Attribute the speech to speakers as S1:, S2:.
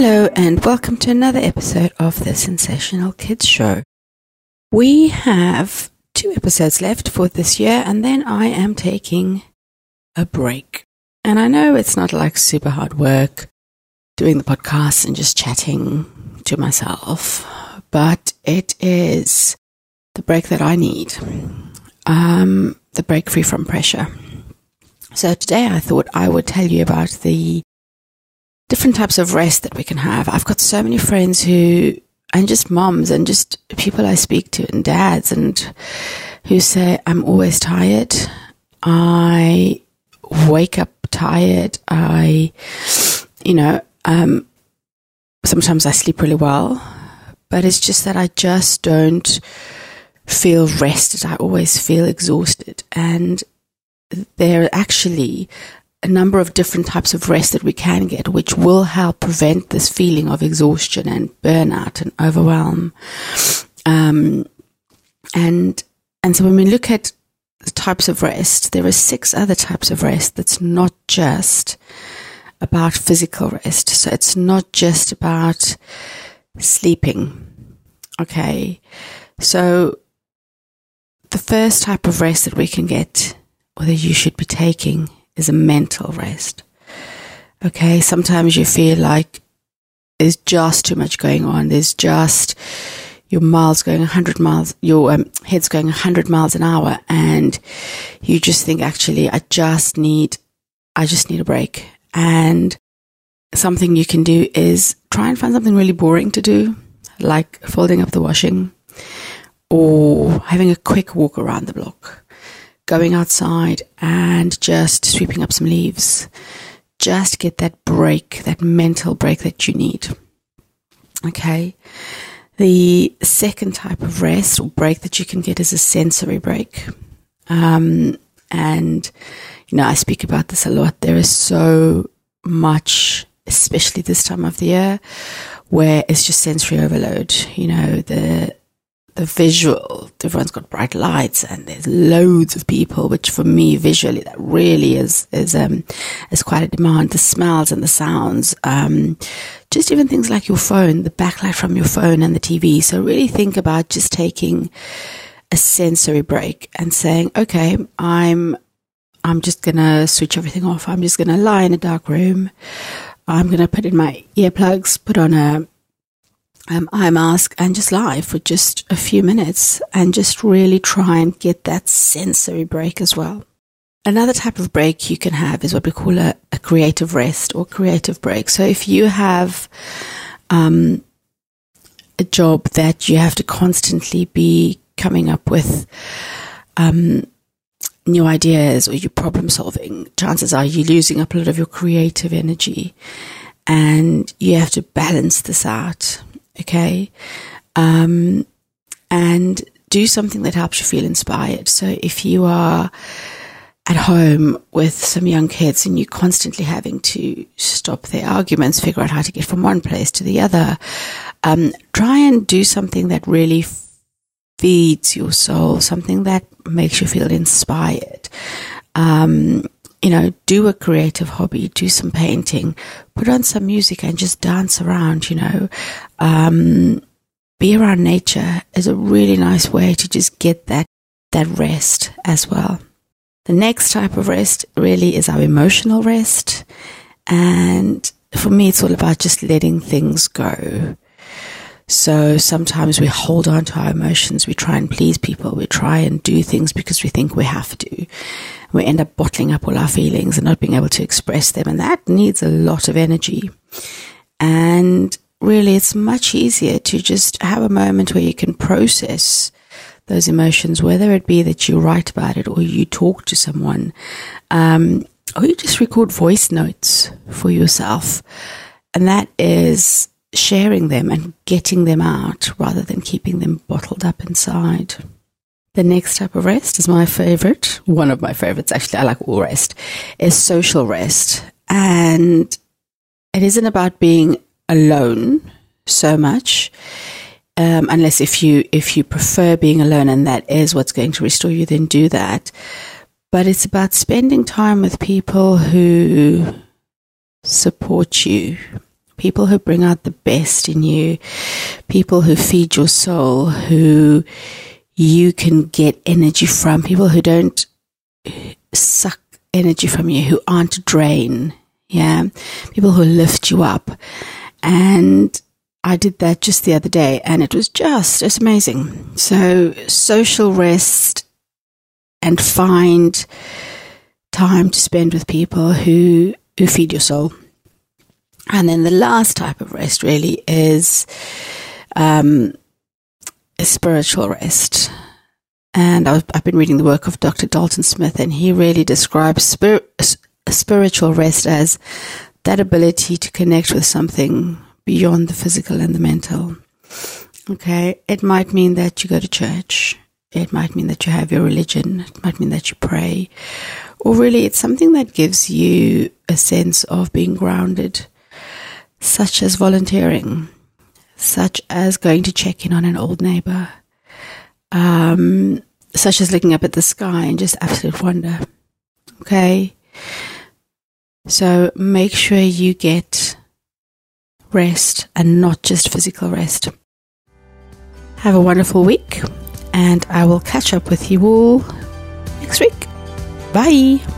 S1: and welcome to another episode of the Sensational Kids Show. We have two episodes left for this year, and then I am taking a break. And I know it's not like super hard work doing the podcast and just chatting to myself, but it is the break that I need. Um, the break free from pressure. So today I thought I would tell you about the different types of rest that we can have. I've got so many friends who, and just moms and just people I speak to and dads and who say, I'm always tired. I wake up tired. I, you know, um, sometimes I sleep really well, but it's just that I just don't feel rested. I always feel exhausted. And there are actually a number of different types of rest that we can get, which will help prevent this feeling of exhaustion and burnout and overwhelm. Um, and and so when we look at the types of rest, there are six other types of rest that's not just about physical rest. So it's not just about sleeping. Okay. So the first type of rest that we can get, or that you should be taking, is a mental rest. Okay, sometimes you feel like there's just too much going on. There's just your miles going 100 miles, your um, head's going 100 miles an hour, and you just think, actually, I just need, I just need a break. And something you can do is try and find something really boring to do, like folding up the washing or having a quick walk around the block going outside and just sweeping up some leaves. Just get that break, that mental break that you need. Okay. The second type of rest or break that you can get is a sensory break. Um, and, you know, I speak about this a lot. There is so much, especially this time of the year, where it's just sensory overload. You know, the the visual. Everyone's got bright lights and there's loads of people, which for me visually that really is is um is quite a demand. The smells and the sounds, um, just even things like your phone, the backlight from your phone and the TV. So really think about just taking a sensory break and saying, okay, I'm I'm just gonna switch everything off. I'm just gonna lie in a dark room. I'm gonna put in my earplugs, put on a um, eye mask and just lie for just a few minutes and just really try and get that sensory break as well. Another type of break you can have is what we call a, a creative rest or creative break. So if you have um, a job that you have to constantly be coming up with um, new ideas or you problem solving, chances are you're losing up a lot of your creative energy and you have to balance this out okay? Um, and do something that helps you feel inspired. So if you are at home with some young kids and you're constantly having to stop their arguments, figure out how to get from one place to the other, um, try and do something that really feeds your soul, something that makes you feel inspired. Um, you know, do a creative hobby, do some painting, put on some music and just dance around, you know. Um, be around nature is a really nice way to just get that, that rest as well. The next type of rest really is our emotional rest. And for me, it's all about just letting things go. So sometimes we hold on to our emotions. We try and please people. We try and do things because we think we have to we end up bottling up all our feelings and not being able to express them. And that needs a lot of energy. And really, it's much easier to just have a moment where you can process those emotions, whether it be that you write about it or you talk to someone, um, or you just record voice notes for yourself. And that is sharing them and getting them out rather than keeping them bottled up inside. The next type of rest is my favorite. One of my favorites, actually. I like all rest, is social rest. And it isn't about being alone so much. Um, unless if you if you prefer being alone and that is what's going to restore you, then do that. But it's about spending time with people who support you, people who bring out the best in you, people who feed your soul, who you can get energy from, people who don't suck energy from you, who aren't drain. Yeah. People who lift you up. And I did that just the other day and it was just, it's amazing. So social rest and find time to spend with people who, who feed your soul. And then the last type of rest really is um, spiritual rest. And I've, I've, been reading the work of Dr. Dalton Smith, and he really describes spir- spiritual rest as that ability to connect with something beyond the physical and the mental. Okay, it might mean that you go to church. It might mean that you have your religion. It might mean that you pray. Or really, it's something that gives you a sense of being grounded such as volunteering, such as going to check in on an old neighbor, um, such as looking up at the sky and just absolute wonder. Okay? So make sure you get rest and not just physical rest. Have a wonderful week, and I will catch up with you all next week. Bye.